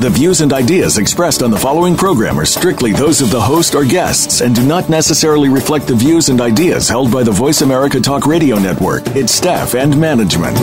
The views and ideas expressed on the following program are strictly those of the host or guests and do not necessarily reflect the views and ideas held by the Voice America Talk Radio Network, its staff, and management.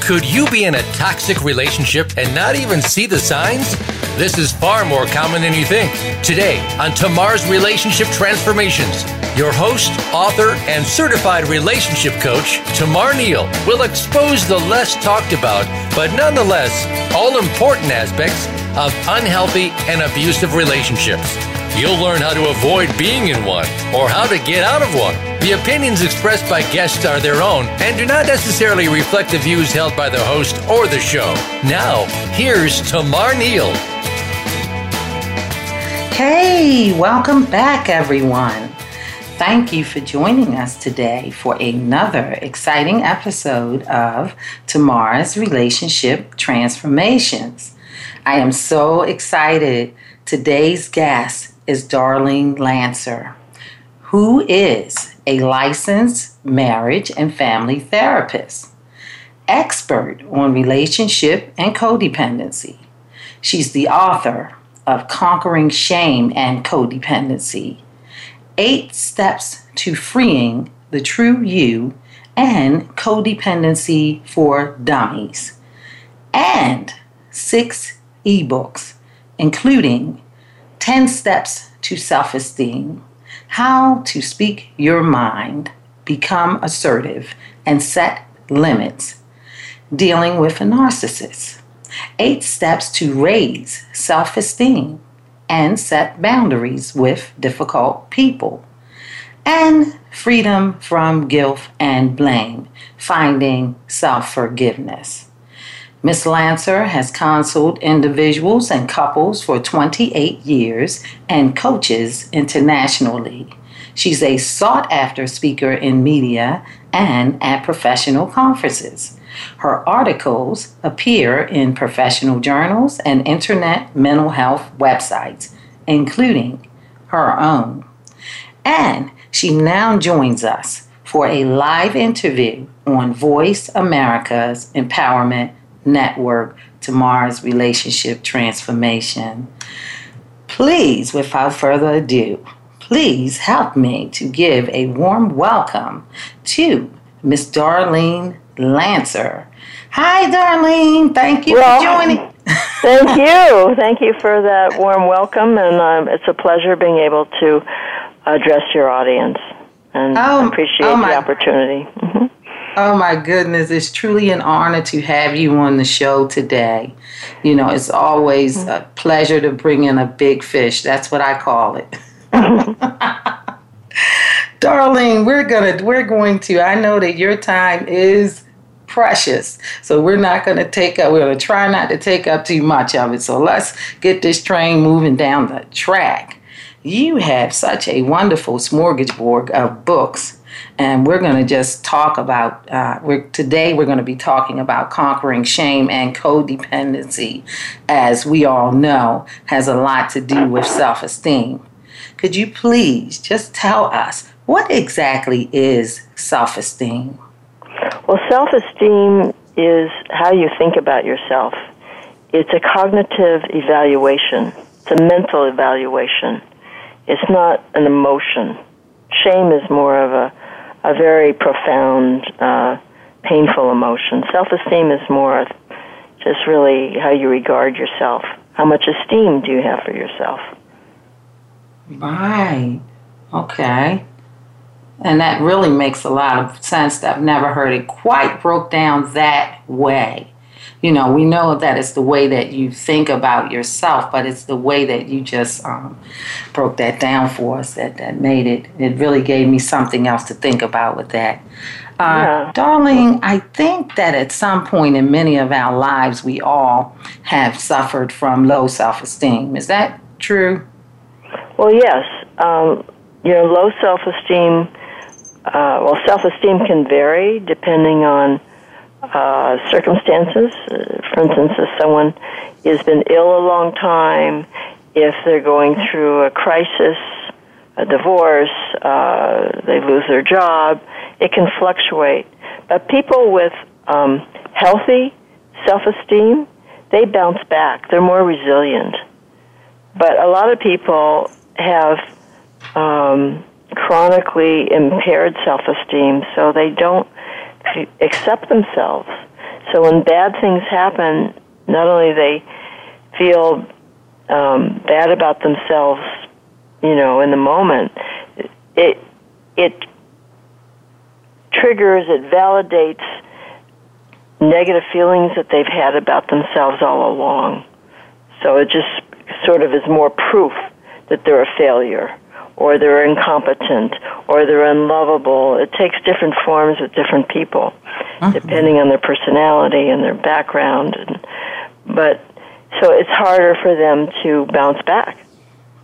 Could you be in a toxic relationship and not even see the signs? This is far more common than you think. Today, on Tamara's Relationship Transformations, your host, author, and certified relationship coach, Tamara Neal, will expose the less talked about, but nonetheless all important aspects of unhealthy and abusive relationships. You'll learn how to avoid being in one or how to get out of one. The opinions expressed by guests are their own and do not necessarily reflect the views held by the host or the show. Now, here's Tamara Neal. Hey, welcome back, everyone. Thank you for joining us today for another exciting episode of Tamara's Relationship Transformations. I am so excited. Today's guest is Darlene Lancer, who is a licensed marriage and family therapist, expert on relationship and codependency. She's the author of Conquering Shame and Codependency Eight Steps to Freeing the True You and Codependency for Dummies, and six ebooks, including 10 Steps to Self Esteem, How to Speak Your Mind, Become Assertive, and Set Limits, Dealing with a Narcissist. Eight steps to raise self esteem and set boundaries with difficult people, and freedom from guilt and blame, finding self forgiveness. Ms. Lancer has counseled individuals and couples for 28 years and coaches internationally. She's a sought after speaker in media and at professional conferences. Her articles appear in professional journals and internet mental health websites, including her own. And she now joins us for a live interview on Voice America's Empowerment Network Tamara's Relationship Transformation. Please, without further ado, please help me to give a warm welcome to Miss Darlene Lancer. Hi, Darlene. Thank you well, for joining. thank you. Thank you for that warm welcome, and um, it's a pleasure being able to address your audience. And oh, appreciate oh my, the opportunity. Mm-hmm. Oh my goodness, it's truly an honor to have you on the show today. You know, it's always mm-hmm. a pleasure to bring in a big fish. That's what I call it. Darlene, we're gonna we're going to. I know that your time is precious, so we're not gonna take up. We're gonna try not to take up too much of it. So let's get this train moving down the track. You have such a wonderful smorgasbord of books, and we're going to just talk about. Uh, we're, today, we're going to be talking about conquering shame and codependency, as we all know, has a lot to do with self-esteem. Could you please just tell us what exactly is self esteem? Well, self esteem is how you think about yourself. It's a cognitive evaluation, it's a mental evaluation. It's not an emotion. Shame is more of a, a very profound, uh, painful emotion. Self esteem is more just really how you regard yourself. How much esteem do you have for yourself? Right. Okay. And that really makes a lot of sense. I've never heard it quite broke down that way. You know, we know that it's the way that you think about yourself, but it's the way that you just um, broke that down for us that, that made it. It really gave me something else to think about with that. Uh, yeah. Darlene, I think that at some point in many of our lives, we all have suffered from low self esteem. Is that true? Well, yes. Um, you know, low self esteem. Uh, well, self esteem can vary depending on uh, circumstances. Uh, for instance, if someone has been ill a long time, if they're going through a crisis, a divorce, uh, they lose their job, it can fluctuate. But people with um, healthy self esteem, they bounce back. They're more resilient. But a lot of people have um, chronically impaired self esteem, so they don't accept themselves. So when bad things happen, not only they feel um, bad about themselves, you know, in the moment, it it triggers, it validates negative feelings that they've had about themselves all along. So it just sort of is more proof that they're a failure or they're incompetent or they're unlovable. It takes different forms with different people, uh-huh. depending on their personality and their background. And, but so it's harder for them to bounce back.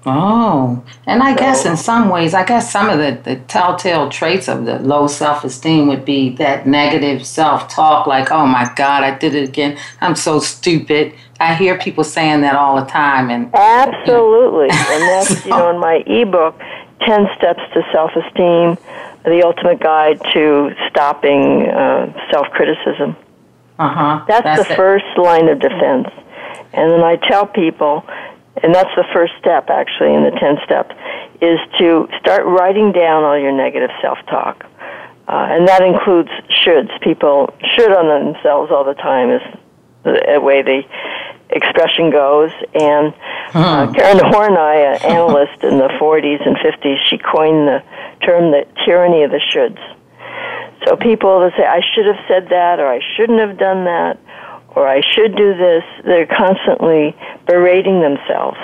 Oh, and I so, guess in some ways, I guess some of the, the telltale traits of the low self esteem would be that negative self talk, like, oh my God, I did it again. I'm so stupid. I hear people saying that all the time. and Absolutely. and that's, so, you know, in my ebook, 10 Steps to Self Esteem, the ultimate guide to stopping uh, self criticism. Uh-huh. That's, that's the it. first line of defense. And then I tell people and that's the first step actually in the 10 steps, is to start writing down all your negative self-talk. Uh, and that includes shoulds. People should on themselves all the time is the way the expression goes. And uh. Karen Horney, an analyst in the 40s and 50s, she coined the term the tyranny of the shoulds. So people that say, I should have said that or I shouldn't have done that, or I should do this. They're constantly berating themselves.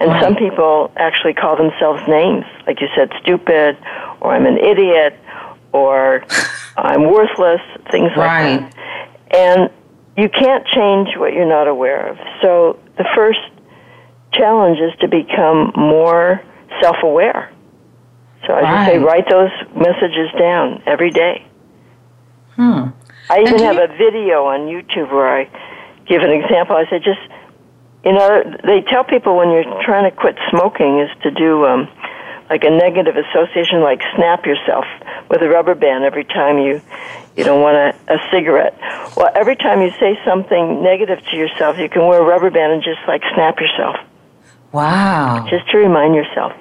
And right. some people actually call themselves names, like you said, stupid, or I'm an idiot, or I'm worthless, things right. like that. And you can't change what you're not aware of. So the first challenge is to become more self aware. So I right. say, write those messages down every day. Hmm. I even have a video on YouTube where I give an example. I say, just, you know, they tell people when you're trying to quit smoking is to do um, like a negative association, like snap yourself with a rubber band every time you you don't want a, a cigarette. Well, every time you say something negative to yourself, you can wear a rubber band and just like snap yourself. Wow. Just to remind yourself.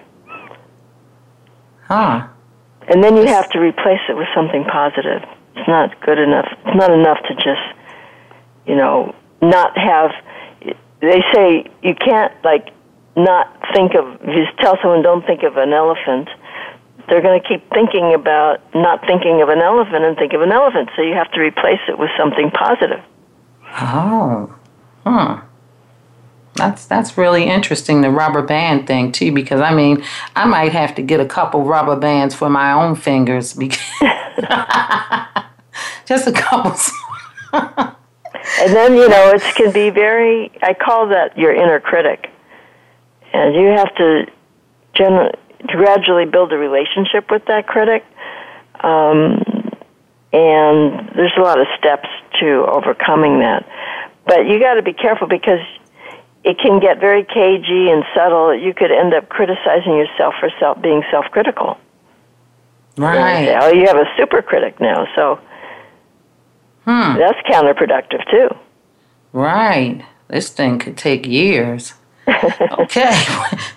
Huh. And then you have to replace it with something positive. It's not good enough. It's not enough to just, you know, not have. They say you can't like not think of. If you tell someone don't think of an elephant, they're going to keep thinking about not thinking of an elephant and think of an elephant. So you have to replace it with something positive. Oh, huh. That's that's really interesting the rubber band thing too because I mean I might have to get a couple rubber bands for my own fingers because just a couple. and then you know it can be very. I call that your inner critic, and you have to generally gradually build a relationship with that critic. Um, and there's a lot of steps to overcoming that. But you got to be careful because it can get very cagey and subtle. You could end up criticizing yourself for self being self-critical. Right. Oh, you have a super critic now, so Hmm. That's counterproductive too. Right. This thing could take years. okay.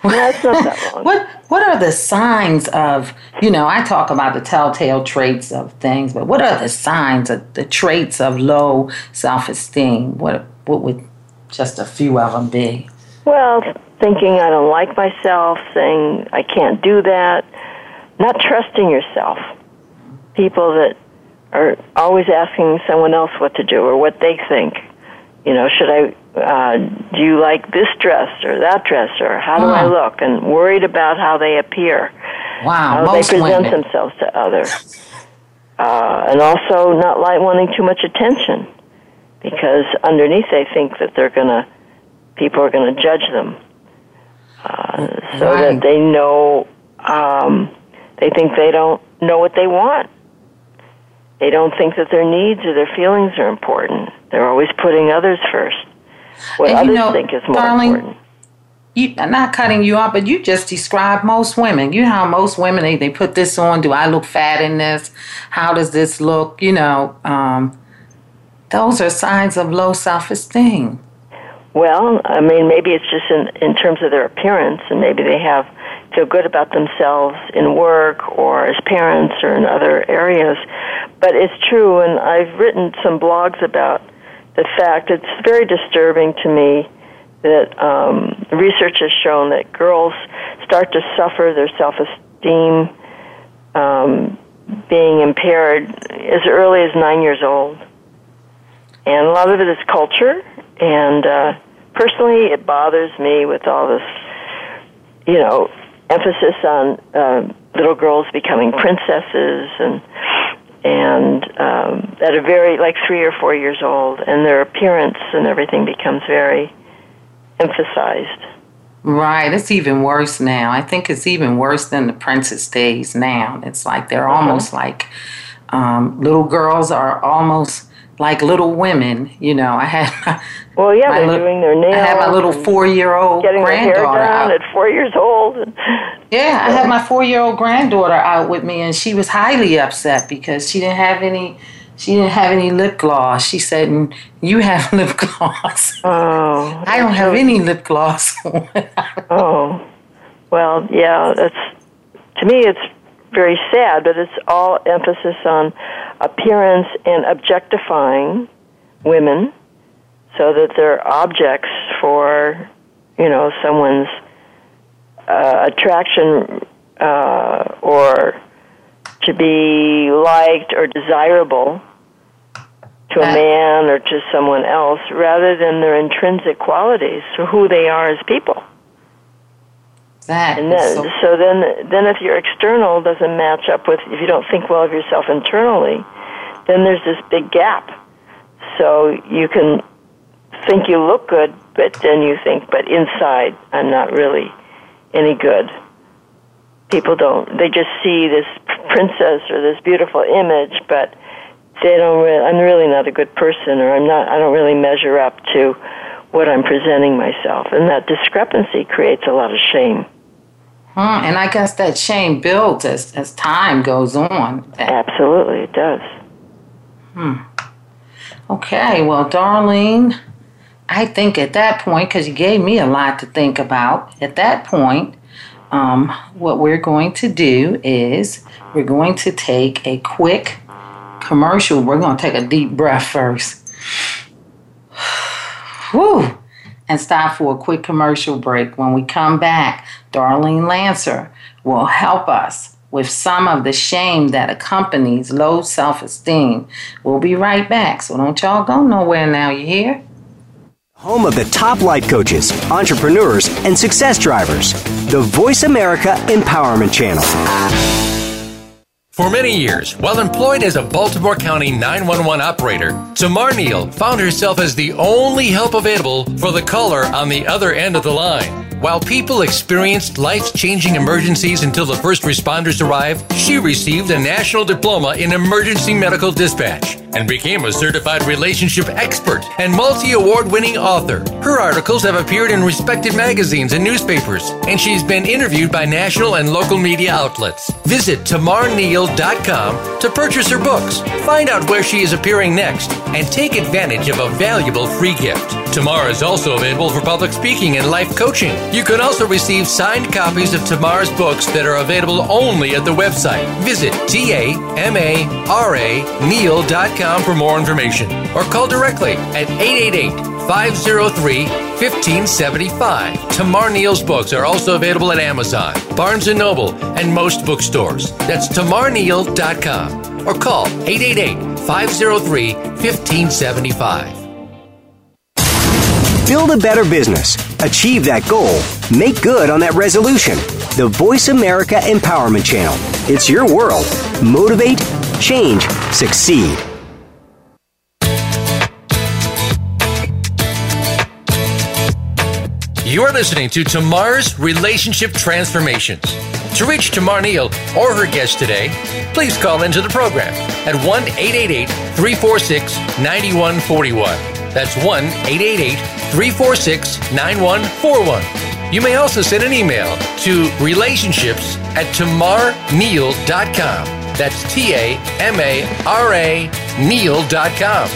That's not that long. What What are the signs of? You know, I talk about the telltale traits of things, but what are the signs of the traits of low self esteem? What What would just a few of them be? Well, thinking I don't like myself, saying I can't do that, not trusting yourself. People that are always asking someone else what to do or what they think. You know, should I? Uh, do you like this dress or that dress or how do I look? And worried about how they appear, wow, how they present women. themselves to others, uh, and also not like wanting too much attention because underneath they think that they're gonna, people are gonna judge them. uh, so right. that they know um, they think they don't know what they want. They don't think that their needs or their feelings are important. They're always putting others first. What and others know, think is more darling, important. You, I'm not cutting you off, but you just described most women. You know how most women they, they put this on. Do I look fat in this? How does this look? You know, um, those are signs of low self esteem. Well, I mean, maybe it's just in in terms of their appearance, and maybe they have feel good about themselves in work or as parents or in other areas. But it's true, and I've written some blogs about the fact it's very disturbing to me that um, research has shown that girls start to suffer their self-esteem um, being impaired as early as nine years old. And a lot of it is culture, and uh, personally, it bothers me with all this, you know, emphasis on uh, little girls becoming princesses and and um, at a very like three or four years old, and their appearance and everything becomes very emphasized. Right, it's even worse now. I think it's even worse than the princess days now. It's like they're uh-huh. almost like um, little girls are almost like little women. You know, I had well, yeah, they're doing their nails. I had my little four-year-old getting granddaughter their hair done out. at four years old. Yeah, I had my four-year-old granddaughter out with me, and she was highly upset because she didn't have any. She didn't have any lip gloss. She said, "You have lip gloss." Oh, I don't have any lip gloss. oh, well, yeah. That's to me, it's very sad, but it's all emphasis on appearance and objectifying women so that they're objects for, you know, someone's uh, attraction uh, or to be liked or desirable to a man or to someone else rather than their intrinsic qualities, or who they are as people. That and then, so, so then, then if your external doesn't match up with, if you don't think well of yourself internally, then there's this big gap. So you can think you look good, but then you think, but inside, I'm not really any good. People don't, they just see this princess or this beautiful image, but they don't really, I'm really not a good person or I'm not, I don't really measure up to what I'm presenting myself. And that discrepancy creates a lot of shame. Hmm, and I guess that shame builds as, as time goes on. Absolutely, it does. Hmm. Okay, well, Darlene, I think at that point, because you gave me a lot to think about, at that point, um, what we're going to do is we're going to take a quick commercial. We're going to take a deep breath first. Whew. And stop for a quick commercial break. When we come back, Darlene Lancer will help us with some of the shame that accompanies low self esteem. We'll be right back, so don't y'all go nowhere now, you hear? Home of the top life coaches, entrepreneurs, and success drivers. The Voice America Empowerment Channel. For many years, while employed as a Baltimore County 911 operator, Tamara Neal found herself as the only help available for the caller on the other end of the line. While people experienced life changing emergencies until the first responders arrived, she received a national diploma in emergency medical dispatch and became a certified relationship expert and multi award winning author. Her articles have appeared in respected magazines and newspapers, and she's been interviewed by national and local media outlets. Visit tamaraneal.com to purchase her books, find out where she is appearing next, and take advantage of a valuable free gift. Tamara is also available for public speaking and life coaching. You can also receive signed copies of Tamara's books that are available only at the website. Visit T-A-M-A-R-A Neal.com for more information or call directly at 888 503 1575. Tamara Neal's books are also available at Amazon, Barnes & Noble, and most bookstores. That's tamaraneal.com or call 888 503 1575. Build a better business. Achieve that goal. Make good on that resolution. The Voice America Empowerment Channel. It's your world. Motivate, change, succeed. You're listening to Tamara's Relationship Transformations. To reach Tamara Neal or her guest today, please call into the program at 1 888 346 9141. That's 1 888 346 9141. You may also send an email to relationships at tamaraneal.com. That's T A M A R A Neal.com.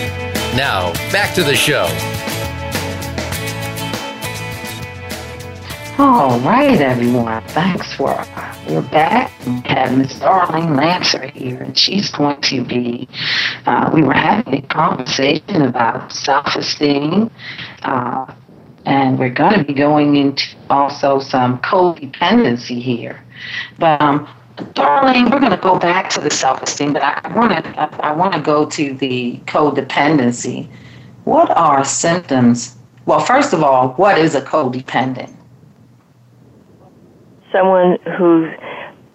Now, back to the show. All right, everyone. Thanks for we're back. We have Miss Darlene Lancer here, and she's going to be. Uh, we were having a conversation about self-esteem, uh, and we're going to be going into also some codependency here. But um, Darlene, we're going to go back to the self-esteem, but I want to I, I want to go to the codependency. What are symptoms? Well, first of all, what is a codependent? Someone who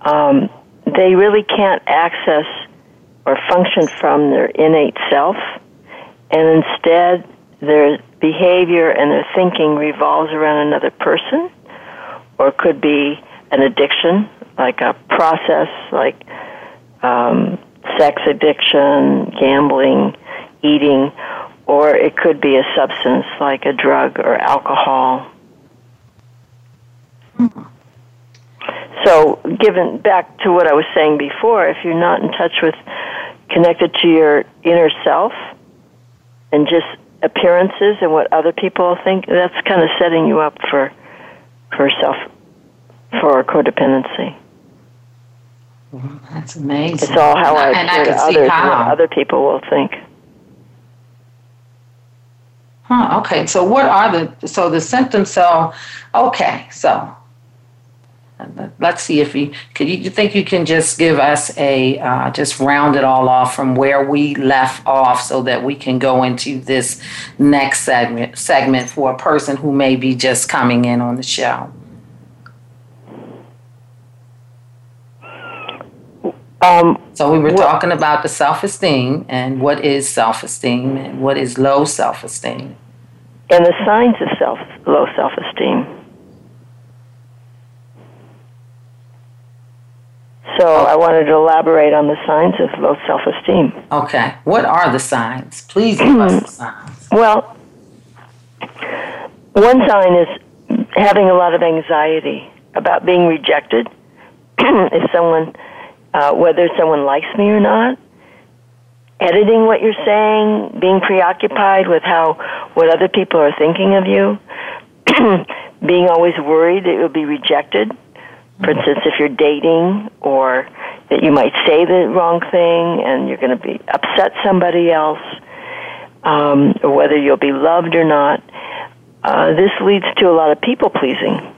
um, they really can't access or function from their innate self, and instead their behavior and their thinking revolves around another person, or could be an addiction, like a process like um, sex addiction, gambling, eating, or it could be a substance like a drug or alcohol. Mm-hmm. So, given back to what I was saying before, if you're not in touch with, connected to your inner self, and just appearances and what other people think, that's kind of setting you up for, for self, for codependency. That's amazing. It's all how I appear to others, how. what other people will think. Huh, okay, so what are the so the symptoms? So, okay, so let's see if you could you think you can just give us a uh, just round it all off from where we left off so that we can go into this next segment segment for a person who may be just coming in on the show? Um, so we were talking about the self-esteem and what is self-esteem and what is low self-esteem. And the signs of self low self-esteem So I wanted to elaborate on the signs of low self esteem. Okay. What are the signs? Please give us the signs. Well, one sign is having a lot of anxiety about being rejected. if someone, uh, whether someone likes me or not, editing what you're saying, being preoccupied with how what other people are thinking of you, being always worried that you'll be rejected for instance, if you're dating or that you might say the wrong thing and you're going to be upset somebody else, um, or whether you'll be loved or not, uh, this leads to a lot of people pleasing.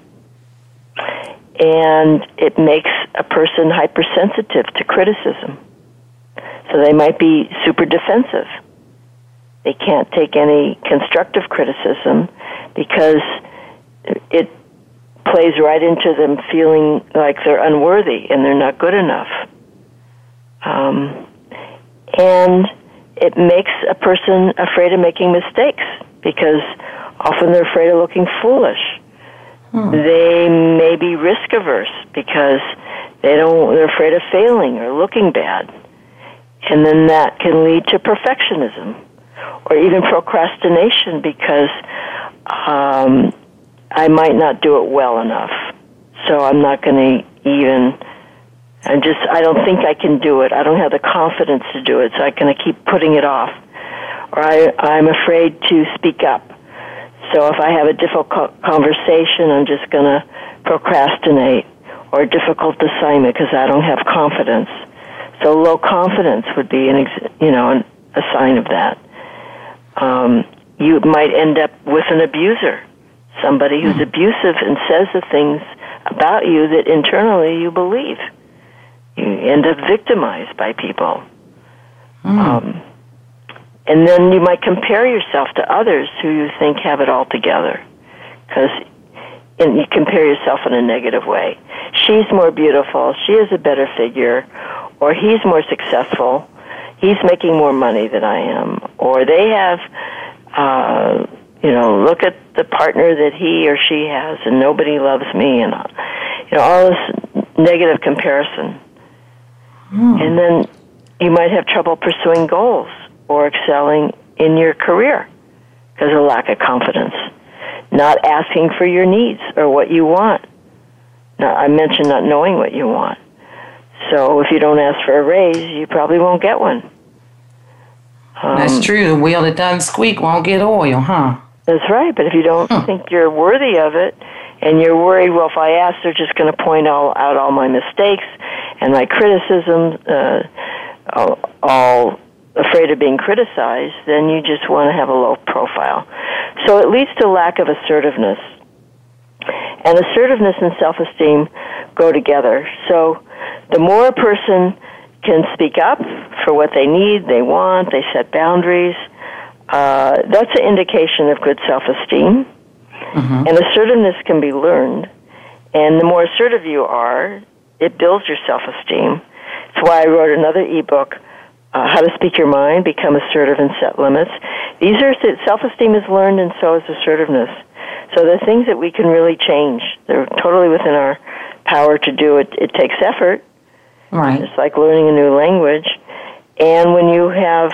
And it makes a person hypersensitive to criticism. So they might be super defensive. They can't take any constructive criticism because it plays right into them feeling like they're unworthy and they're not good enough. Um, and it makes a person afraid of making mistakes because often they're afraid of looking foolish. Hmm. They may be risk averse because they don't they're afraid of failing or looking bad. And then that can lead to perfectionism or even procrastination because um, I might not do it well enough. So I'm not going to even. I'm just. I don't think I can do it. I don't have the confidence to do it. So I'm going to keep putting it off, or I, I'm afraid to speak up. So if I have a difficult conversation, I'm just going to procrastinate, or a difficult assignment because I don't have confidence. So low confidence would be an, ex- you know, an, a sign of that. Um, you might end up with an abuser somebody who's abusive and says the things about you that internally you believe. You end up victimized by people. Mm. Um, and then you might compare yourself to others who you think have it all together. Because and you compare yourself in a negative way. She's more beautiful. She is a better figure. Or he's more successful. He's making more money than I am. Or they have, uh, you know, look at the partner that he or she has, and nobody loves me, and you know all this negative comparison. Hmm. And then you might have trouble pursuing goals or excelling in your career because of lack of confidence. Not asking for your needs or what you want. Now, I mentioned not knowing what you want. So if you don't ask for a raise, you probably won't get one. Um, that's true. The wheel that doesn't squeak won't get oil, huh? That's right. But if you don't huh. think you're worthy of it, and you're worried, well, if I ask, they're just going to point all, out all my mistakes and my criticisms, uh, all, all afraid of being criticized, then you just want to have a low profile. So it leads to lack of assertiveness. And assertiveness and self esteem go together. So the more a person can speak up for what they need, they want, they set boundaries, uh, that's an indication of good self esteem. Mm-hmm. And assertiveness can be learned. And the more assertive you are, it builds your self esteem. That's why I wrote another ebook, uh, How to Speak Your Mind, Become Assertive and Set Limits. These are self esteem is learned, and so is assertiveness. So the things that we can really change. They're totally within our power to do. It, it takes effort. Right. It's like learning a new language. And when you have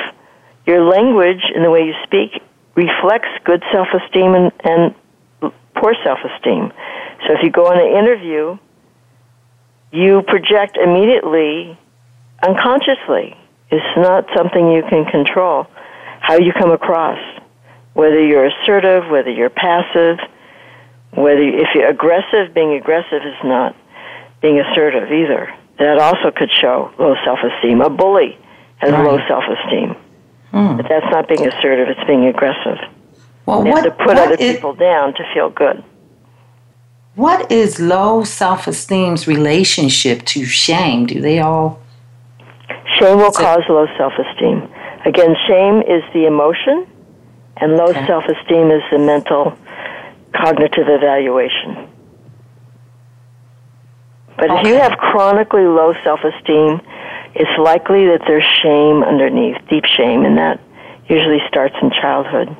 your language and the way you speak reflects good self esteem and, and poor self esteem. So if you go on an interview, you project immediately, unconsciously. It's not something you can control. How you come across, whether you're assertive, whether you're passive, whether if you're aggressive, being aggressive is not being assertive either. That also could show low self esteem. A bully has right. low self esteem. Hmm. But that's not being assertive, it's being aggressive. Well, what, to put other is, people down to feel good. What is low self esteem's relationship to shame? Do they all. Shame will cause low self esteem. Again, shame is the emotion, and low okay. self esteem is the mental cognitive evaluation. But okay. if you have chronically low self esteem, it's likely that there's shame underneath, deep shame, and that usually starts in childhood.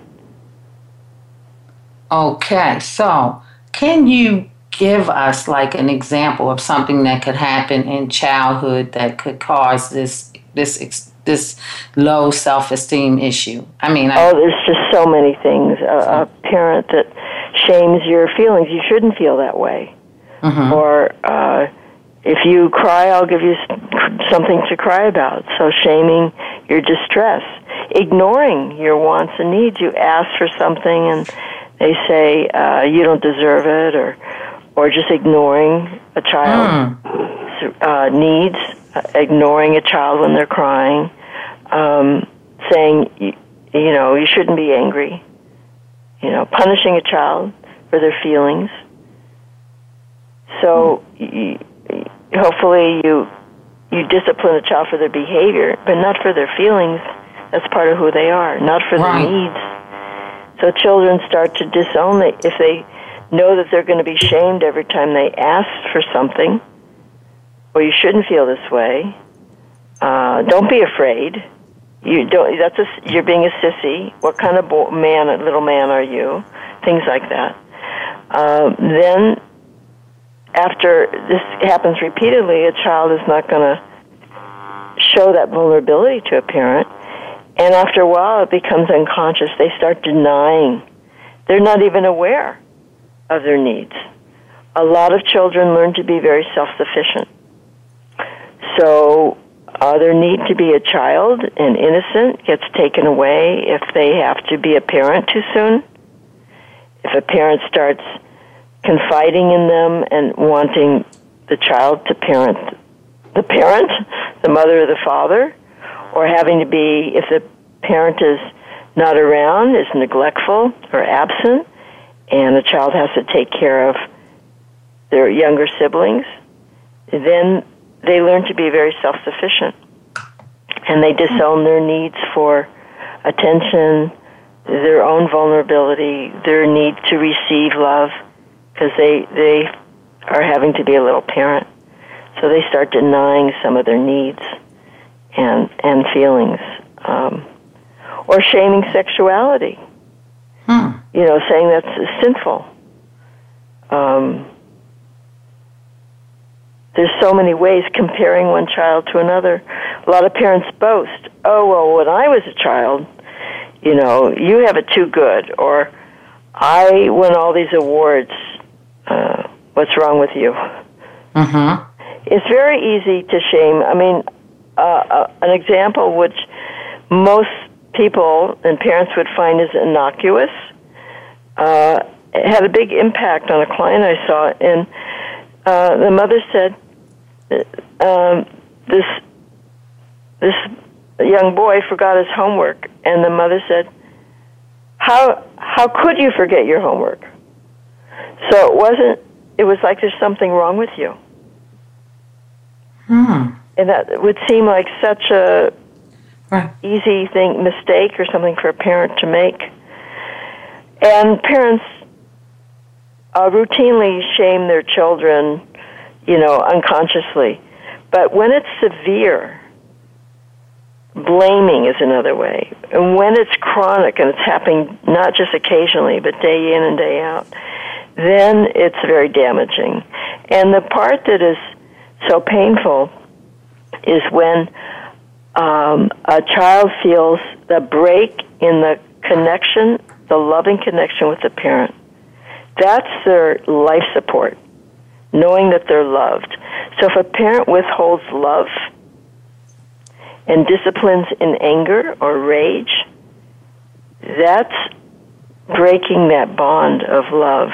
Okay, so can you give us like an example of something that could happen in childhood that could cause this this this low self-esteem issue? I mean, I, oh, there's just so many things. A, a parent that shames your feelings. You shouldn't feel that way. Mm-hmm. Or uh, if you cry, I'll give you something to cry about. So shaming your distress, ignoring your wants and needs. You ask for something and they say uh, you don't deserve it, or or just ignoring a child mm. uh, needs, uh, ignoring a child when they're crying, um, saying you, you know you shouldn't be angry, you know punishing a child for their feelings. So. Mm. You, hopefully you you discipline a child for their behavior, but not for their feelings. That's part of who they are, not for right. their needs. So children start to disown it if they know that they're going to be shamed every time they ask for something. Well, you shouldn't feel this way. Uh, don't be afraid. You don't. That's a, you're being a sissy. What kind of bo- man, little man, are you? Things like that. Uh, then after this happens repeatedly, a child is not going to show that vulnerability to a parent. And after a while, it becomes unconscious. They start denying. They're not even aware of their needs. A lot of children learn to be very self sufficient. So, uh, their need to be a child and innocent gets taken away if they have to be a parent too soon. If a parent starts confiding in them and wanting the child to parent the parent, the mother or the father, or having to be, if the parent is not around, is neglectful or absent, and the child has to take care of their younger siblings, then they learn to be very self sufficient. And they disown their needs for attention, their own vulnerability, their need to receive love because they they are having to be a little parent, so they start denying some of their needs and and feelings, um, or shaming sexuality. Hmm. you know, saying that's sinful. Um, there's so many ways comparing one child to another. A lot of parents boast, "Oh well, when I was a child, you know, you have it too good," or "I won all these awards. Uh, what's wrong with you?" Mm-hmm. It's very easy to shame. I mean, uh, uh, an example which most people and parents would find is innocuous uh, had a big impact on a client I saw, and uh, the mother said, um, "This this young boy forgot his homework," and the mother said, "How how could you forget your homework?" So it wasn't. It was like there's something wrong with you. Hmm. And that would seem like such a Right. easy thing, mistake or something for a parent to make. And parents uh, routinely shame their children, you know, unconsciously. But when it's severe, blaming is another way. And when it's chronic and it's happening not just occasionally, but day in and day out, then it's very damaging. And the part that is so painful is when um, a child feels the break in the connection, the loving connection with the parent. That's their life support, knowing that they're loved. So if a parent withholds love and disciplines in anger or rage, that's breaking that bond of love.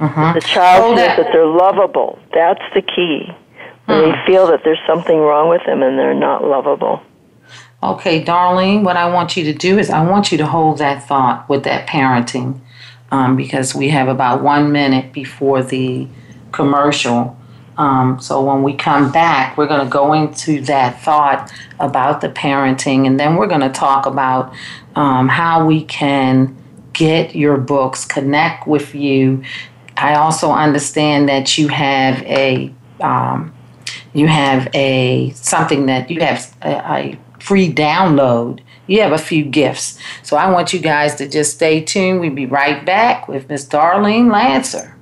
Mm-hmm. The child Oh, feels that- that they're lovable. That's the key. When they feel that there's something wrong with them and they're not lovable. Okay, Darlene, what I want you to do is I want you to hold that thought with that parenting um, because we have about one minute before the commercial. Um, so when we come back, we're going to go into that thought about the parenting and then we're going to talk about um, how we can get your books, connect with you. I also understand that you have a um, you have a something that you have a, a free download. You have a few gifts. So I want you guys to just stay tuned. We'll be right back with Miss Darlene Lancer.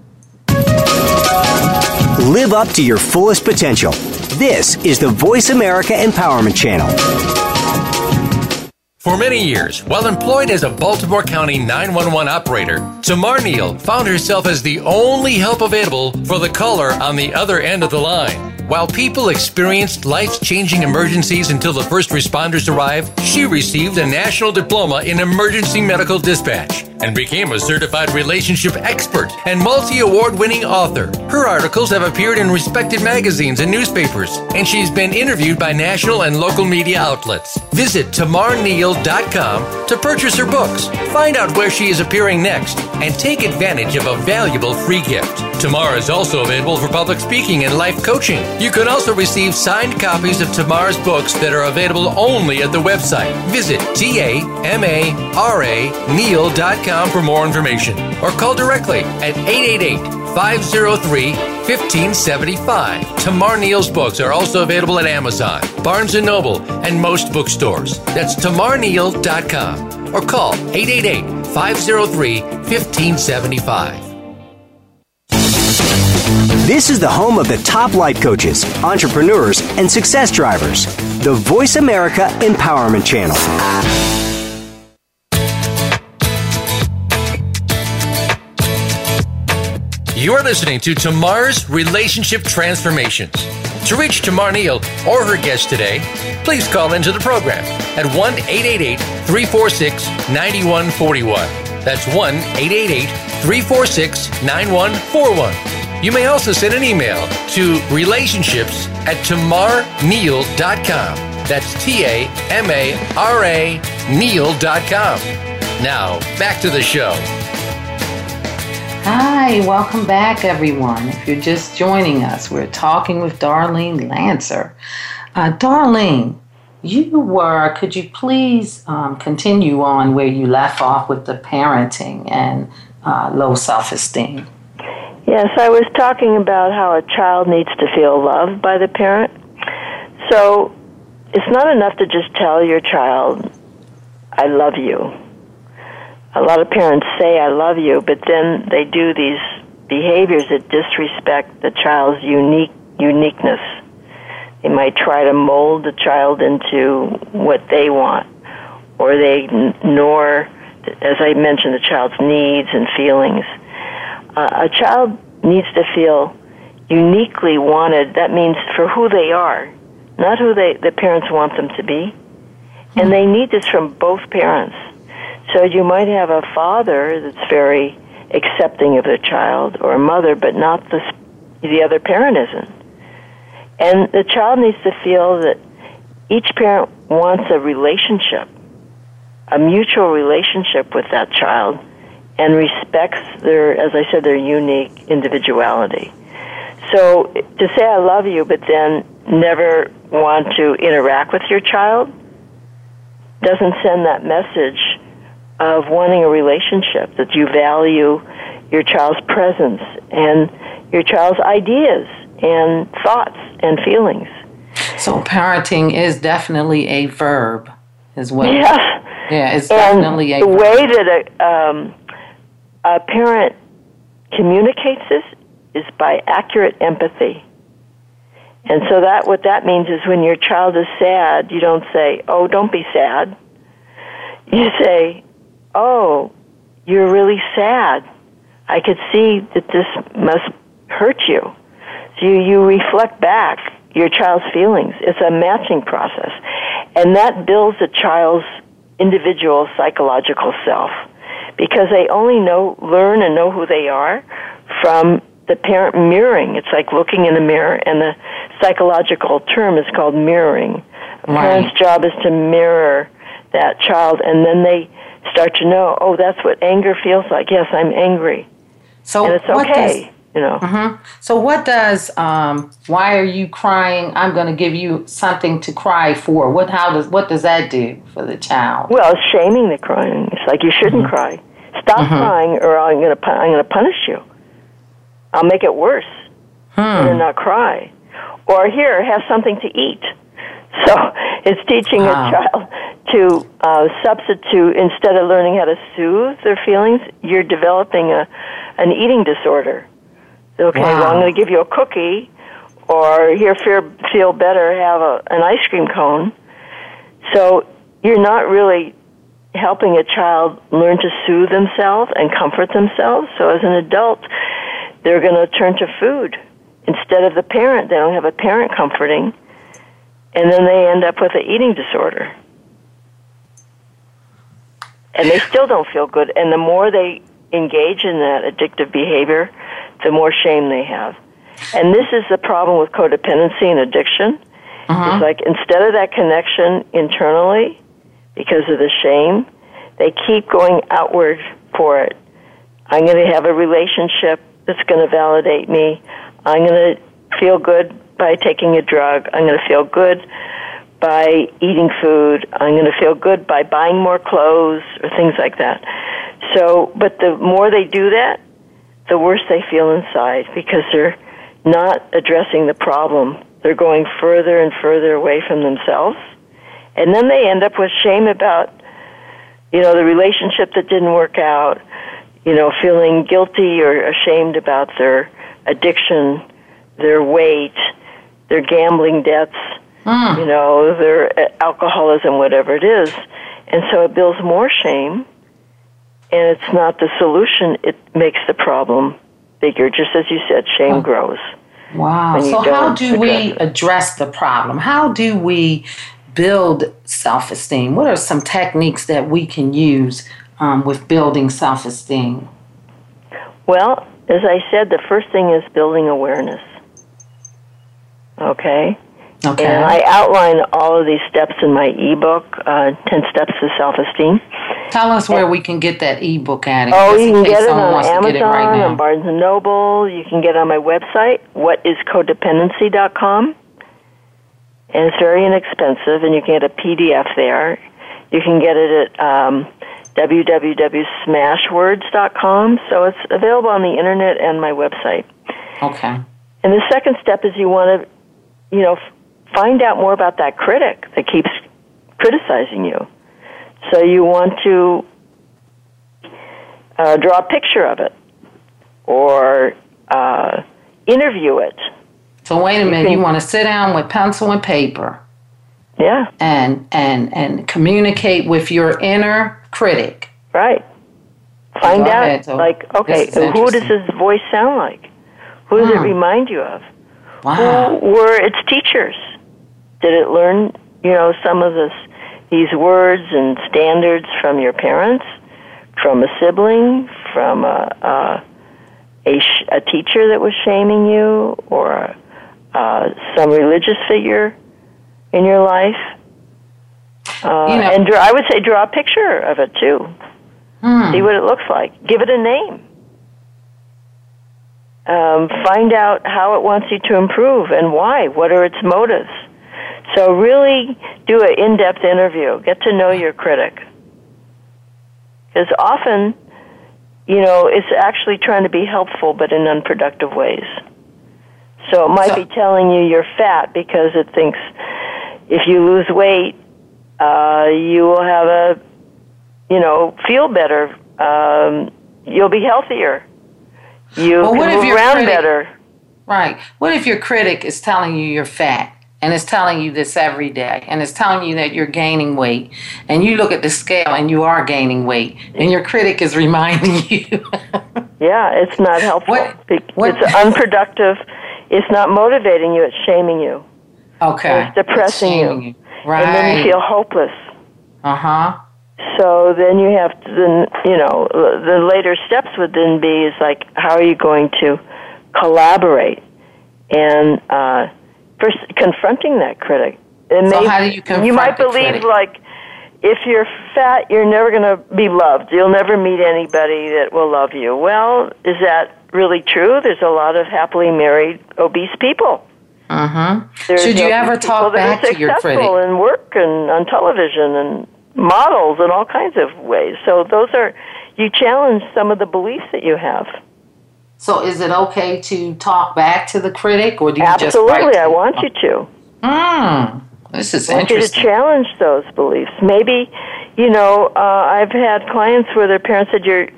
Live up to your fullest potential. This is the Voice America Empowerment Channel. For many years, while employed as a Baltimore County 911 operator, Tamara Neal found herself as the only help available for the caller on the other end of the line. While people experienced life changing emergencies until the first responders arrived, she received a national diploma in emergency medical dispatch and became a certified relationship expert and multi award winning author. Her articles have appeared in respected magazines and newspapers, and she's been interviewed by national and local media outlets. Visit tamaraneal.com to purchase her books, find out where she is appearing next, and take advantage of a valuable free gift. Tamara is also available for public speaking and life coaching. You can also receive signed copies of Tamara's books that are available only at the website. Visit T-A-M-A-R-A Neal.com for more information or call directly at 888-503-1575. Tamara Neal's books are also available at Amazon, Barnes & Noble, and most bookstores. That's tamaraneal.com or call 888-503-1575. This is the home of the top life coaches, entrepreneurs, and success drivers. The Voice America Empowerment Channel. You're listening to Tamara's Relationship Transformations. To reach Tamara Neal or her guest today, please call into the program at 1 888 346 9141. That's 1 888 346 9141. You may also send an email to relationships at tamaraneal.com. That's T A M A R A Neal.com. Now, back to the show. Hi, welcome back, everyone. If you're just joining us, we're talking with Darlene Lancer. Uh, Darlene, you were, could you please um, continue on where you left off with the parenting and uh, low self esteem? Yes, I was talking about how a child needs to feel loved by the parent. So it's not enough to just tell your child, I love you. A lot of parents say I love you, but then they do these behaviors that disrespect the child's unique uniqueness. They might try to mold the child into what they want, or they ignore, as I mentioned, the child's needs and feelings. Uh, a child needs to feel uniquely wanted. That means for who they are, not who they, the parents want them to be. And they need this from both parents. So you might have a father that's very accepting of their child, or a mother, but not the the other parent isn't. And the child needs to feel that each parent wants a relationship, a mutual relationship with that child, and respects their, as I said, their unique individuality. So to say I love you, but then never want to interact with your child doesn't send that message of wanting a relationship, that you value your child's presence and your child's ideas and thoughts and feelings. So parenting is definitely a verb, as well. Yeah, yeah, it's and definitely a the verb. way that a, um, a parent communicates this is by accurate empathy. And so that what that means is when your child is sad, you don't say, "Oh, don't be sad." You say, "Oh, you're really sad. I could see that this must hurt you." So you, you reflect back your child's feelings. It's a matching process. And that builds a child's individual psychological self because they only know learn and know who they are from the parent mirroring. It's like looking in a mirror, and the psychological term is called mirroring. A parent's job is to mirror that child, and then they start to know, oh, that's what anger feels like. Yes, I'm angry, so and it's what does- okay. you know. Mhm. So what does um, why are you crying? I'm going to give you something to cry for. What how does what does that do for the child? Well, it's shaming the crying. It's like you shouldn't cry. Stop crying, or I'm going to I'm going to punish you. I'll make it worse. Better not cry. Or here, have something to eat. So it's teaching Wow. a child to uh, substitute instead of learning how to soothe their feelings. You're developing a an eating disorder. Okay, well, I'm going to give you a cookie, or here, feel, feel better, have a, an ice cream cone. So you're not really helping a child learn to soothe themselves and comfort themselves. So as an adult, they're going to turn to food instead of the parent. They don't have a parent comforting, and then they end up with an eating disorder. And they still don't feel good. And the more they engage in that addictive behavior, the more shame they have. And this is the problem with codependency and addiction. Uh-huh. It's like instead of that connection internally, because of the shame, they keep going outward for it. I'm going to have a relationship that's going to validate me. I'm going to feel good by taking a drug. I'm going to feel good by eating food. I'm going to feel good by buying more clothes or things like that. So, but the more they do that, the worse they feel inside because they're not addressing the problem. They're going further and further away from themselves. And then they end up with shame about, you know, the relationship that didn't work out, you know, feeling guilty or ashamed about their addiction, their weight, their gambling debts, you know, their uh, alcoholism, whatever it is. And so it builds more shame, and it's not the solution, it makes the problem bigger. Just as you said, shame grows. Wow. So how do we address it. address the problem? How do we build self-esteem? What are some techniques that we can use um, with building self-esteem? Well, as I said, the first thing is building awareness. Okay? Okay. And I outline all of these steps in my ebook, uh, 10 Steps to Self Esteem. Tell us where we can get that ebook at. Oh, you can get it on Amazon, it right on Barnes and Noble. You can get it on my website, whatiscodependency.com. And it's very inexpensive, and you can get a PDF there. You can get it at um, www.smashwords.com. So it's available on the internet and my website. Okay. And the second step is you want to, you know, find out more about that critic that keeps criticizing you. So you want to uh, draw a picture of it or uh, interview it. So wait a minute, you, you want to sit down with pencil and paper. Yeah. And and and communicate with your inner critic. Right. Find out so like okay, who does this voice sound like? Who does hmm. it remind you of? Wow. Who were its teachers? Did it learn, you know, some of this these words and standards from your parents, from a sibling, from a, a a, sh- a teacher that was shaming you or uh, some religious figure in your life. Uh, you know, and draw, I would say draw a picture of it too. Hmm. See what it looks like. Give it a name. Um, find out how it wants you to improve and why. What are its motives? So really do an in-depth interview. Get to know your critic. Because often you know, it's actually trying to be helpful but in unproductive ways. So it might so, be telling you you're fat because it thinks if you lose weight, uh, you will have a, you know, feel better. Um, you'll be healthier. You well, can move around critic, better. Right. What if your critic is telling you you're fat? and it's telling you this every day and it's telling you that you're gaining weight and you look at the scale and you are gaining weight and your critic is reminding you yeah it's not helpful what, what, it's unproductive it's not motivating you it's shaming you okay it's depressing it's you. you. right and then you feel hopeless uh-huh so then you have to then you know the later steps would then be is like how are you going to collaborate and uh for confronting that critic. It so may, how do you confront You might believe critic? like if you're fat, you're never going to be loved. You'll never meet anybody that will love you. Well, is that really true? There's a lot of happily married obese people. Uh-huh. Should you ever talk back to your critic? in work and on television and models in all kinds of ways. So those are you challenge some of the beliefs that you have. So is it okay to talk back to the critic, or do you Absolutely, just Absolutely, I want you to. Hmm. This is I want interesting. you to challenge those beliefs. Maybe, you know, uh, I've had clients where their parents said, "You're,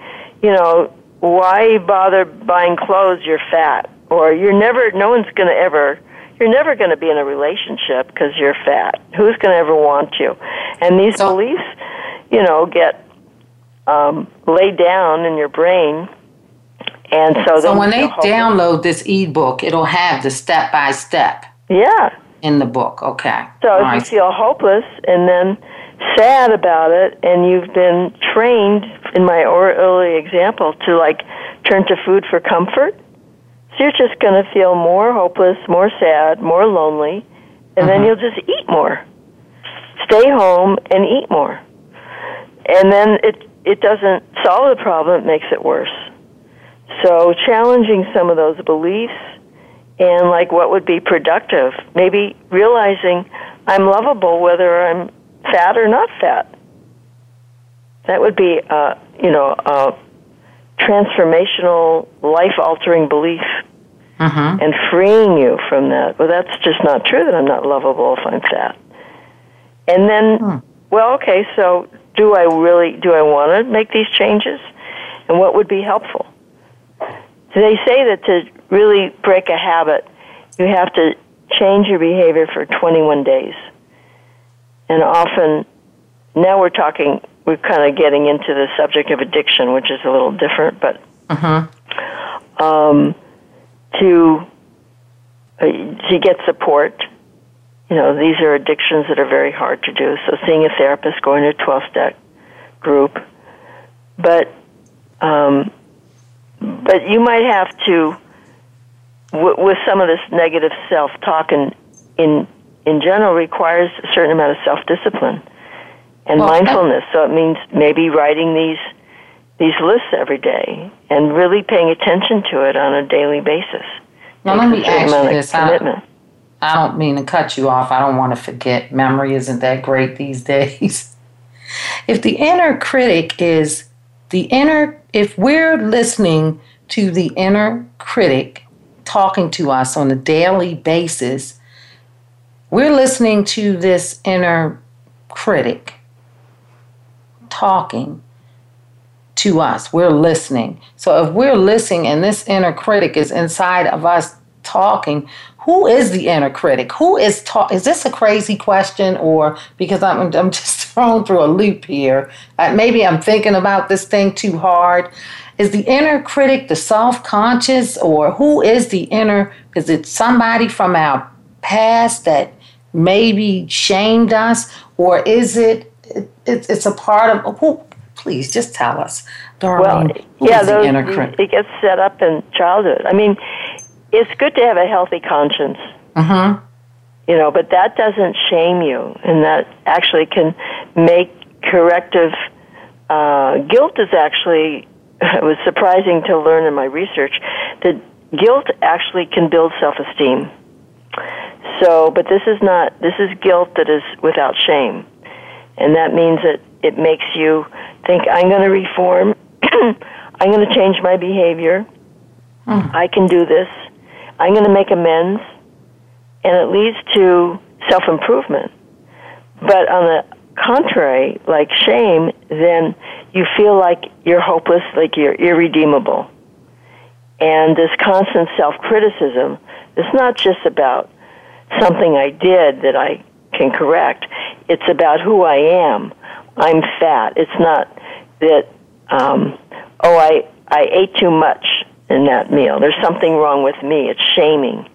you know, why bother buying clothes? You're fat, or you're never. No one's going to ever." You're never going to be in a relationship because you're fat. Who's going to ever want you? And these so, beliefs, you know, get um, laid down in your brain and so, so when they download this ebook, it'll have the step by step. Yeah. In the book, okay. So if right. you feel hopeless and then sad about it, and you've been trained in my early example to like turn to food for comfort, so you're just going to feel more hopeless, more sad, more lonely, and then mm-hmm. you'll just eat more. Stay home and eat more. And then it it doesn't solve the problem, it makes it worse. So challenging some of those beliefs and like what would be productive. Maybe realizing I'm lovable whether I'm fat or not fat. That would be, uh, you know, a transformational, life-altering belief, uh-huh. and freeing you from that. Well, that's just not true. That I'm not lovable if I'm fat. And then, hmm. well, okay. So, do I really? Do I want to make these changes? And what would be helpful? They say that to really break a habit, you have to change your behavior for 21 days. And often, now we're talking, we're kind of getting into the subject of addiction, which is a little different, but uh-huh. um, to uh, to get support. You know, these are addictions that are very hard to do. So, seeing a therapist, going to a 12 step group, but um, but you might have to, w- with some of this negative self-talk and in in general requires a certain amount of self-discipline and well, mindfulness. So it means maybe writing these these lists every day and really paying attention to it on a daily basis. Now let me ask you this. I, I don't mean to cut you off. I don't want to forget. Memory isn't that great these days. if the inner critic is the inner, if we're listening to the inner critic talking to us on a daily basis, we're listening to this inner critic talking to us. We're listening. So if we're listening and this inner critic is inside of us talking, who is the inner critic? Who is ta- is this a crazy question or because I'm I'm just thrown through a loop here? Uh, maybe I'm thinking about this thing too hard. Is the inner critic the self-conscious or who is the inner is it somebody from our past that maybe shamed us or is it, it it's a part of Oh, please just tell us Darlene, well, yeah, those, it gets set up in childhood. I mean, it's good to have a healthy conscience. Mm-hmm. You know, but that doesn't shame you, and that actually can make corrective. Uh, guilt is actually it was surprising to learn in my research that guilt actually can build self-esteem. So, but this is not this is guilt that is without shame, and that means that it makes you think I'm going to reform, I'm going to change my behavior, mm. I can do this. I'm going to make amends, and it leads to self improvement. But on the contrary, like shame, then you feel like you're hopeless, like you're irredeemable. And this constant self criticism is not just about something I did that I can correct, it's about who I am. I'm fat. It's not that, um, oh, I, I ate too much in that meal. There's something wrong with me. It's shaming.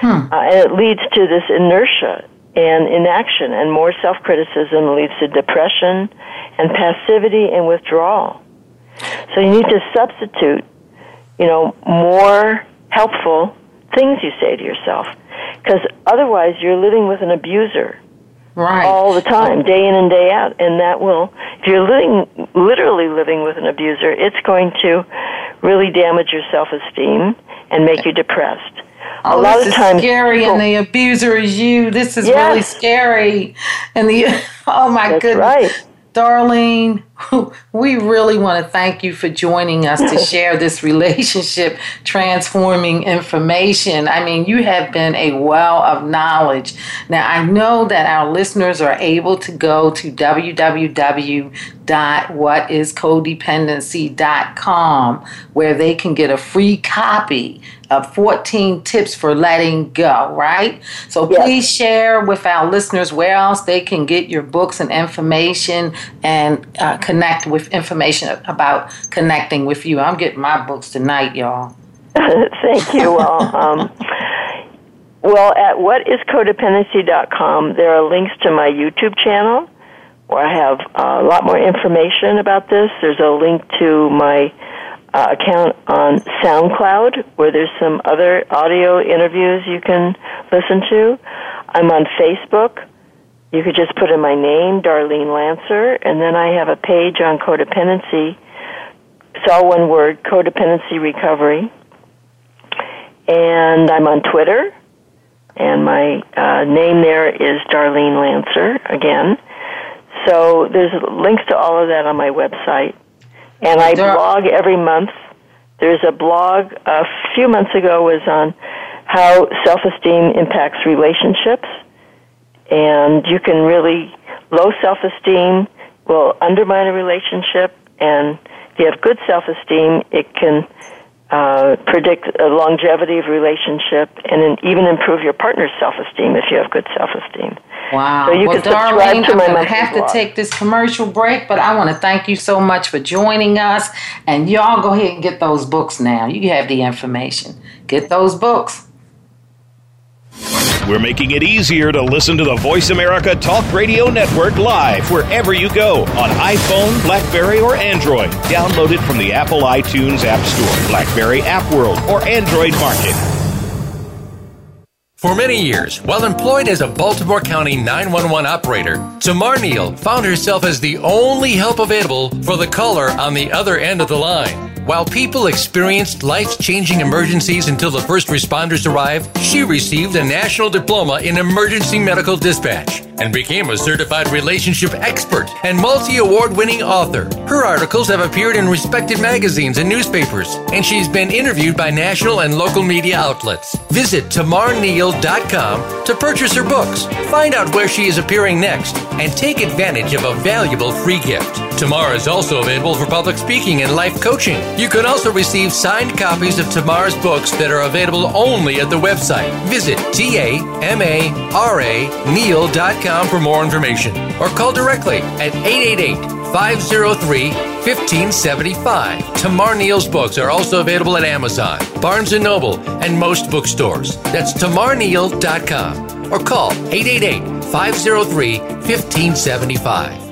Hmm. Uh, and it leads to this inertia and inaction, and more self criticism leads to depression and passivity and withdrawal. So you need to substitute, you know, more helpful things you say to yourself, because otherwise you're living with an abuser. Right. All the time, day in and day out. And that will, if you're living, literally living with an abuser, it's going to really damage your self esteem and make you depressed. Oh, a lot this of times, scary, people, and the abuser is you. This is yes. really scary, and the oh my That's goodness, right. Darlene, we really want to thank you for joining us to share this relationship transforming information. I mean, you have been a well of knowledge. Now, I know that our listeners are able to go to www.whatiscodependency.com where they can get a free copy uh, 14 tips for letting go, right? So yes. please share with our listeners where else they can get your books and information and uh, connect with information about connecting with you. I'm getting my books tonight, y'all. Thank you all. um, well, at whatiscodependency.com, there are links to my YouTube channel where I have a lot more information about this. There's a link to my uh, account on SoundCloud, where there's some other audio interviews you can listen to. I'm on Facebook. You could just put in my name, Darlene Lancer, and then I have a page on codependency. It's all one word, codependency recovery. And I'm on Twitter, and my uh, name there is Darlene Lancer again. So there's links to all of that on my website. And I blog every month. There's a blog a few months ago was on how self-esteem impacts relationships. And you can really, low self-esteem will undermine a relationship. And if you have good self-esteem, it can uh, predict a longevity of relationship and even improve your partner's self-esteem if you have good self-esteem. Wow. So you well, can Darlene, I'm going to have blog. to take this commercial break, but I want to thank you so much for joining us. And y'all go ahead and get those books now. You have the information. Get those books. We're making it easier to listen to the Voice America Talk Radio Network live wherever you go on iPhone, Blackberry, or Android. Download it from the Apple iTunes App Store, Blackberry App World, or Android Market. For many years, while employed as a Baltimore County 911 operator, Tamara Neal found herself as the only help available for the caller on the other end of the line. While people experienced life changing emergencies until the first responders arrived, she received a national diploma in emergency medical dispatch and became a certified relationship expert and multi award winning author. Her articles have appeared in respected magazines and newspapers, and she's been interviewed by national and local media outlets. Visit tamaraneal.com to purchase her books, find out where she is appearing next, and take advantage of a valuable free gift. Tamara is also available for public speaking and life coaching. You can also receive signed copies of Tamara's books that are available only at the website. Visit T-A-M-A-R-A Neal.com for more information or call directly at 888 503 1575. Tamara Neal's books are also available at Amazon, Barnes & Noble, and most bookstores. That's tamaraneal.com or call 888 503 1575.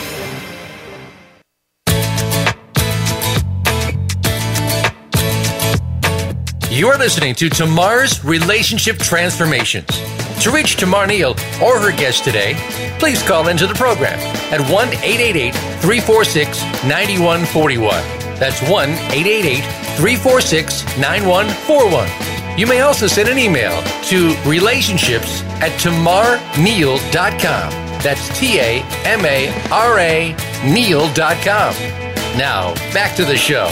You're listening to Tamara's Relationship Transformations. To reach Tamara Neal or her guest today, please call into the program at 1 888 346 9141. That's 1 888 346 9141. You may also send an email to relationships at tamaraneal.com. That's T A M A R A Neal.com. Now, back to the show.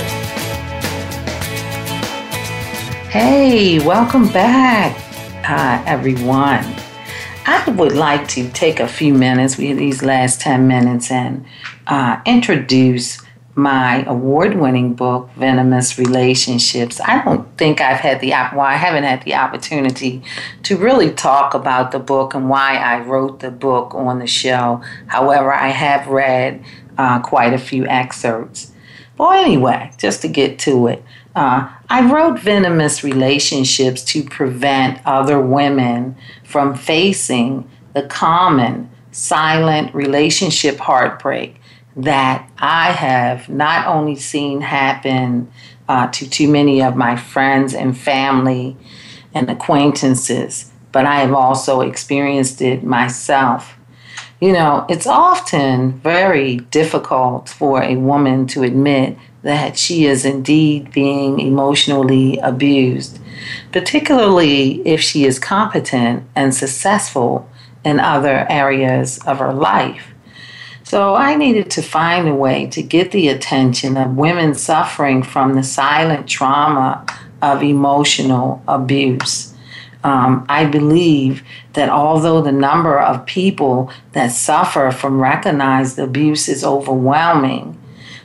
Hey, welcome back, uh, everyone. I would like to take a few minutes, these last 10 minutes, and uh, introduce my award winning book, Venomous Relationships. I don't think I've had the, well, I haven't had the opportunity to really talk about the book and why I wrote the book on the show. However, I have read uh, quite a few excerpts. Well, anyway, just to get to it. Uh, I wrote Venomous Relationships to prevent other women from facing the common silent relationship heartbreak that I have not only seen happen uh, to too many of my friends and family and acquaintances, but I have also experienced it myself. You know, it's often very difficult for a woman to admit that she is indeed being emotionally abused, particularly if she is competent and successful in other areas of her life. So I needed to find a way to get the attention of women suffering from the silent trauma of emotional abuse. Um, I believe that although the number of people that suffer from recognized abuse is overwhelming,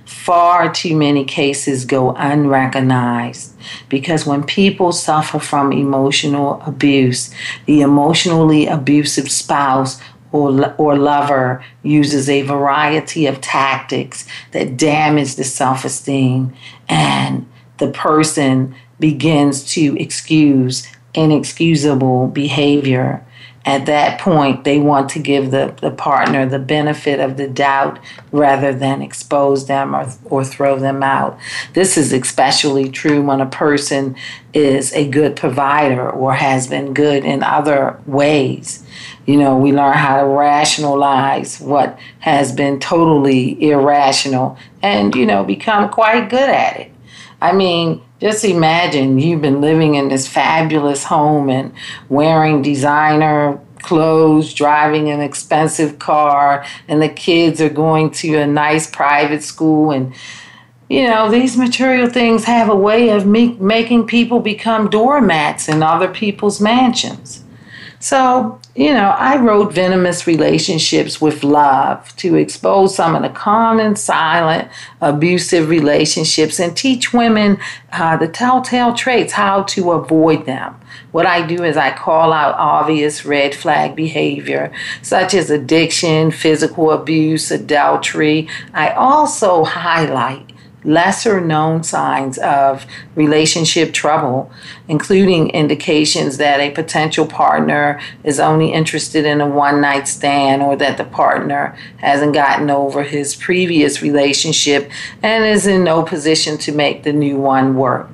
far too many cases go unrecognized. Because when people suffer from emotional abuse, the emotionally abusive spouse or, or lover uses a variety of tactics that damage the self esteem, and the person begins to excuse inexcusable behavior at that point, they want to give the, the partner the benefit of the doubt rather than expose them or, or throw them out. This is especially true when a person is a good provider or has been good in other ways. You know, we learn how to rationalize what has been totally irrational and, you know, become quite good at it. I mean, just imagine you've been living in this fabulous home and wearing designer clothes, driving an expensive car, and the kids are going to a nice private school. And, you know, these material things have a way of making people become doormats in other people's mansions. So, you know, I wrote Venomous Relationships with Love to expose some of the common, silent, abusive relationships and teach women uh, the telltale traits, how to avoid them. What I do is I call out obvious red flag behavior, such as addiction, physical abuse, adultery. I also highlight lesser known signs of relationship trouble, including indications that a potential partner is only interested in a one night stand or that the partner hasn't gotten over his previous relationship and is in no position to make the new one work.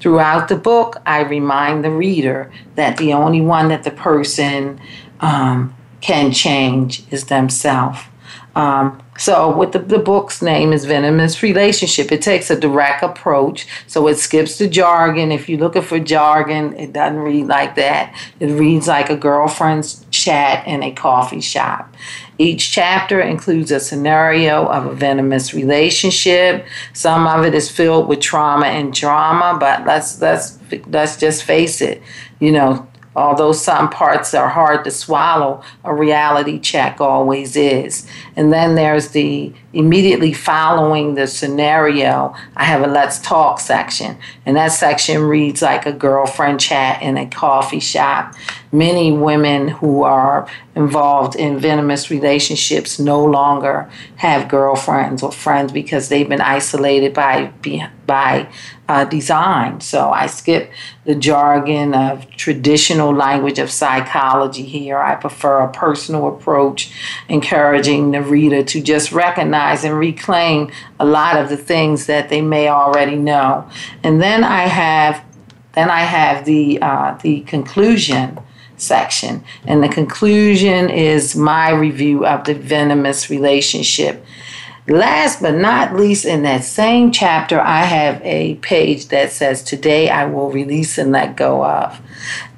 Throughout the book, I remind the reader that the only one that the person um, can change is themselves. Um, so, with the, the book's name is Venomous Relationship, it takes a direct approach. So, it skips the jargon. If you're looking for jargon, it doesn't read like that. It reads like a girlfriend's chat in a coffee shop. Each chapter includes a scenario of a venomous relationship. Some of it is filled with trauma and drama, but let's let's let's just face it. You know, Although some parts are hard to swallow, a reality check always is. And then there's the immediately following the scenario, I have a let's talk section. And that section reads like a girlfriend chat in a coffee shop. Many women who are involved in venomous relationships no longer have girlfriends or friends because they've been isolated by by uh, design. So I skip the jargon of traditional language of psychology here. I prefer a personal approach, encouraging the reader to just recognize and reclaim a lot of the things that they may already know. And then I have then I have the uh, the conclusion section. And the conclusion is my review of the venomous relationship. Last but not least, in that same chapter, I have a page that says, Today I will release and let go of.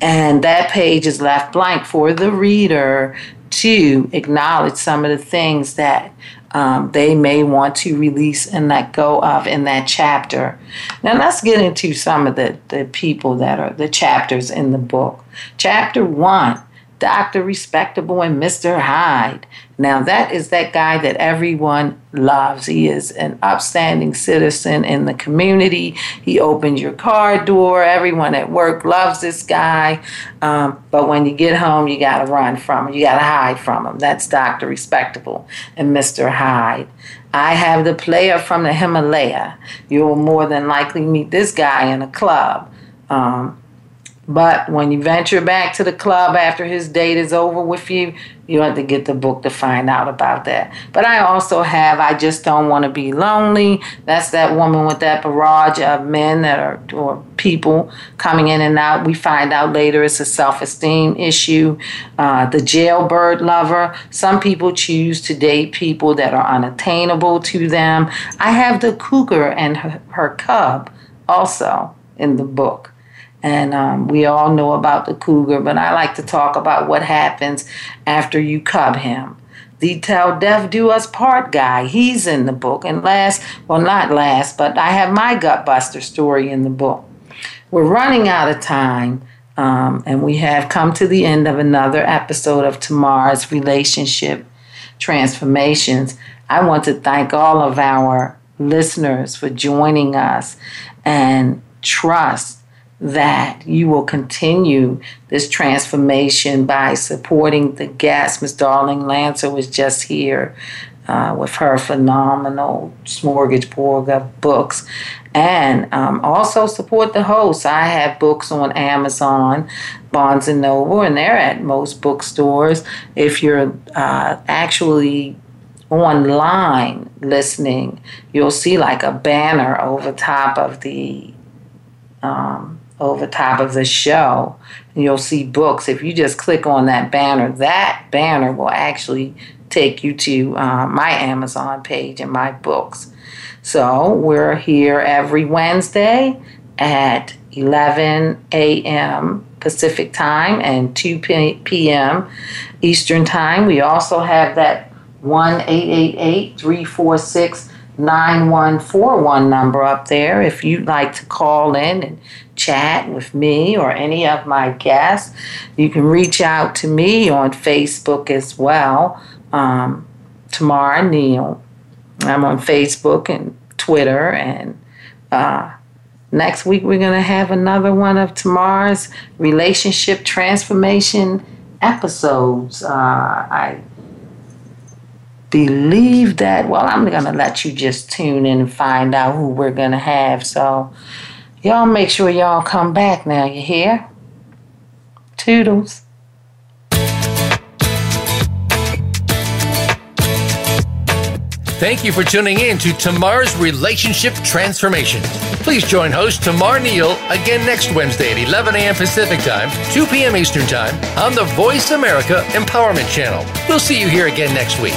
And that page is left blank for the reader to acknowledge some of the things that um, they may want to release and let go of in that chapter. Now, let's get into some of the, the people that are the chapters in the book. Chapter one Dr. Respectable and Mr. Hyde. Now, that is that guy that everyone loves. He is an upstanding citizen in the community. He opens your car door. Everyone at work loves this guy. Um, but when you get home, you got to run from him. You got to hide from him. That's Dr. Respectable and Mr. Hyde. I have the player from the Himalaya. You'll more than likely meet this guy in a club. Um, but when you venture back to the club after his date is over with you, you have to get the book to find out about that. But I also have I Just Don't Want to Be Lonely. That's that woman with that barrage of men that are, or people coming in and out. We find out later it's a self esteem issue. Uh, the jailbird lover. Some people choose to date people that are unattainable to them. I have the cougar and her, her cub also in the book. And um, we all know about the cougar, but I like to talk about what happens after you cub him. The Till Death Do Us Part guy, he's in the book. And last, well, not last, but I have my gutbuster story in the book. We're running out of time, um, and we have come to the end of another episode of Tamara's Relationship Transformations. I want to thank all of our listeners for joining us and trust that you will continue this transformation by supporting the guests. Miss Darlene Lancer was just here uh, with her phenomenal smorgasbord of books. And um, also support the hosts. I have books on Amazon, Barnes and Noble, and they're at most bookstores. If you're uh, actually online listening, you'll see like a banner over top of the um, over top of the show. You'll see books. If you just click on that banner, that banner will actually take you to uh, my Amazon page and my books. So we're here every Wednesday at 11 a.m. Pacific time and 2 p.m. Eastern time. We also have that 1 346 9141 number up there if you'd like to call in and chat with me or any of my guests. You can reach out to me on Facebook as well, um, Tamara Neal. I'm on Facebook and Twitter. And uh, next week, we're going to have another one of Tamara's relationship transformation episodes. Uh, I believe that, well, I'm going to let you just tune in and find out who we're going to have. So, y'all make sure y'all come back now, you hear? Toodles. Thank you for tuning in to Tamara's Relationship Transformation. Please join host Tamara Neal again next Wednesday at 11 a.m. Pacific Time, 2 p.m. Eastern Time on the Voice America Empowerment Channel. We'll see you here again next week.